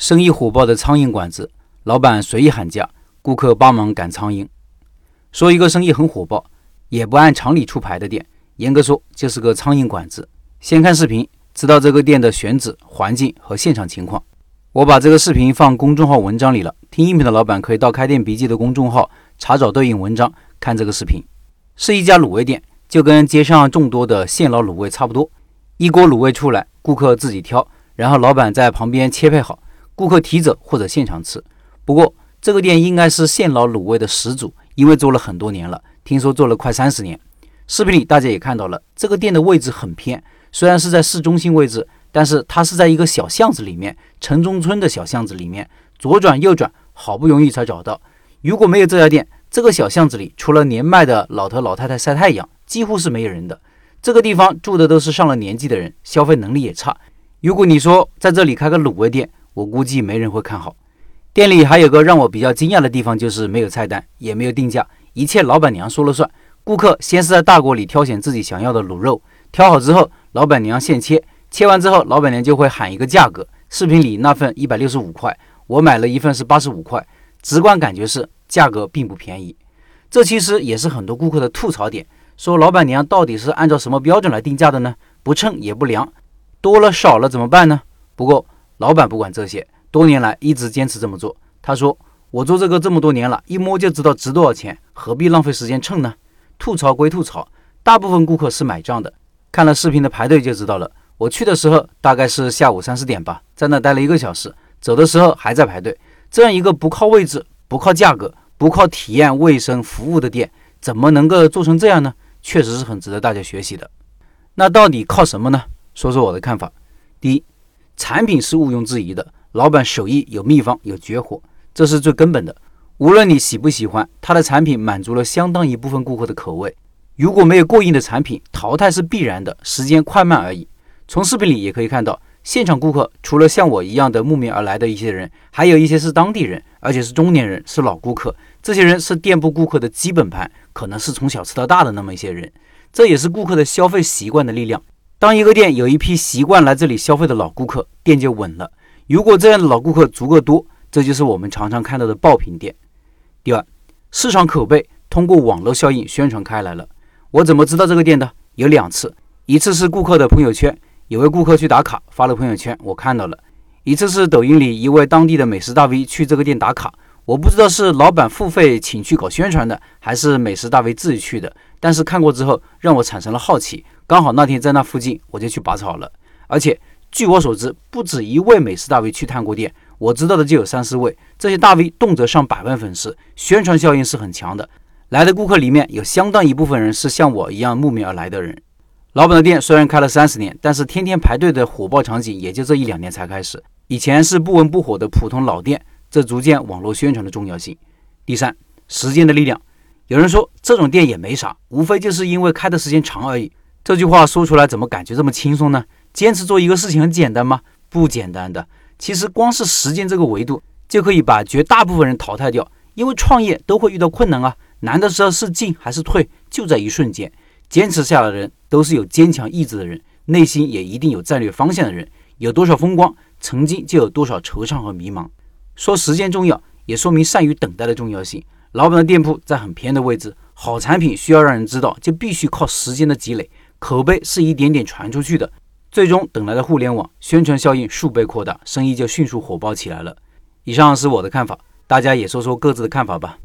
生意火爆的苍蝇馆子，老板随意喊价，顾客帮忙赶苍蝇。说一个生意很火爆，也不按常理出牌的店，严格说就是个苍蝇馆子。先看视频，知道这个店的选址、环境和现场情况。我把这个视频放公众号文章里了，听音频的老板可以到开店笔记的公众号查找对应文章看这个视频。是一家卤味店，就跟街上众多的现捞卤味差不多，一锅卤味出来，顾客自己挑，然后老板在旁边切配好。顾客提走或者现场吃。不过这个店应该是现捞卤味的始祖，因为做了很多年了，听说做了快三十年。视频里大家也看到了，这个店的位置很偏，虽然是在市中心位置，但是它是在一个小巷子里面，城中村的小巷子里面，左转右转，好不容易才找到。如果没有这家店，这个小巷子里除了年迈的老头老太太晒太阳，几乎是没有人的。这个地方住的都是上了年纪的人，消费能力也差。如果你说在这里开个卤味店，我估计没人会看好。店里还有个让我比较惊讶的地方，就是没有菜单，也没有定价，一切老板娘说了算。顾客先是在大锅里挑选自己想要的卤肉，挑好之后，老板娘现切，切完之后，老板娘就会喊一个价格。视频里那份一百六十五块，我买了一份是八十五块，直观感觉是价格并不便宜。这其实也是很多顾客的吐槽点，说老板娘到底是按照什么标准来定价的呢？不称也不量，多了少了怎么办呢？不过。老板不管这些，多年来一直坚持这么做。他说：“我做这个这么多年了，一摸就知道值多少钱，何必浪费时间称呢？”吐槽归吐槽，大部分顾客是买账的。看了视频的排队就知道了。我去的时候大概是下午三四点吧，在那待了一个小时，走的时候还在排队。这样一个不靠位置、不靠价格、不靠体验、卫生服务的店，怎么能够做成这样呢？确实是很值得大家学习的。那到底靠什么呢？说说我的看法。第一。产品是毋庸置疑的，老板手艺有秘方有绝活，这是最根本的。无论你喜不喜欢，他的产品满足了相当一部分顾客的口味。如果没有过硬的产品，淘汰是必然的，时间快慢而已。从视频里也可以看到，现场顾客除了像我一样的慕名而来的一些人，还有一些是当地人，而且是中年人，是老顾客。这些人是店铺顾客的基本盘，可能是从小吃到大的那么一些人。这也是顾客的消费习惯的力量。当一个店有一批习惯来这里消费的老顾客，店就稳了。如果这样的老顾客足够多，这就是我们常常看到的爆品店。第二，市场口碑通过网络效应宣传开来了。我怎么知道这个店的？有两次，一次是顾客的朋友圈，有位顾客去打卡发了朋友圈，我看到了；一次是抖音里一位当地的美食大 V 去这个店打卡，我不知道是老板付费请去搞宣传的，还是美食大 V 自己去的。但是看过之后，让我产生了好奇。刚好那天在那附近，我就去拔草了。而且据我所知，不止一位美食大 V 去探过店，我知道的就有三四位。这些大 V 动辄上百万粉丝，宣传效应是很强的。来的顾客里面有相当一部分人是像我一样慕名而来的人。老板的店虽然开了三十年，但是天天排队的火爆场景也就这一两年才开始。以前是不温不火的普通老店，这逐渐网络宣传的重要性。第三，时间的力量。有人说这种店也没啥，无非就是因为开的时间长而已。这句话说出来怎么感觉这么轻松呢？坚持做一个事情很简单吗？不简单的。其实光是时间这个维度就可以把绝大部分人淘汰掉。因为创业都会遇到困难啊，难的时候是进还是退，就在一瞬间。坚持下来的人都是有坚强意志的人，内心也一定有战略方向的人。有多少风光，曾经就有多少惆怅和迷茫。说时间重要，也说明善于等待的重要性。老板的店铺在很偏的位置，好产品需要让人知道，就必须靠时间的积累。口碑是一点点传出去的，最终等来的互联网宣传效应数倍扩大，生意就迅速火爆起来了。以上是我的看法，大家也说说各自的看法吧。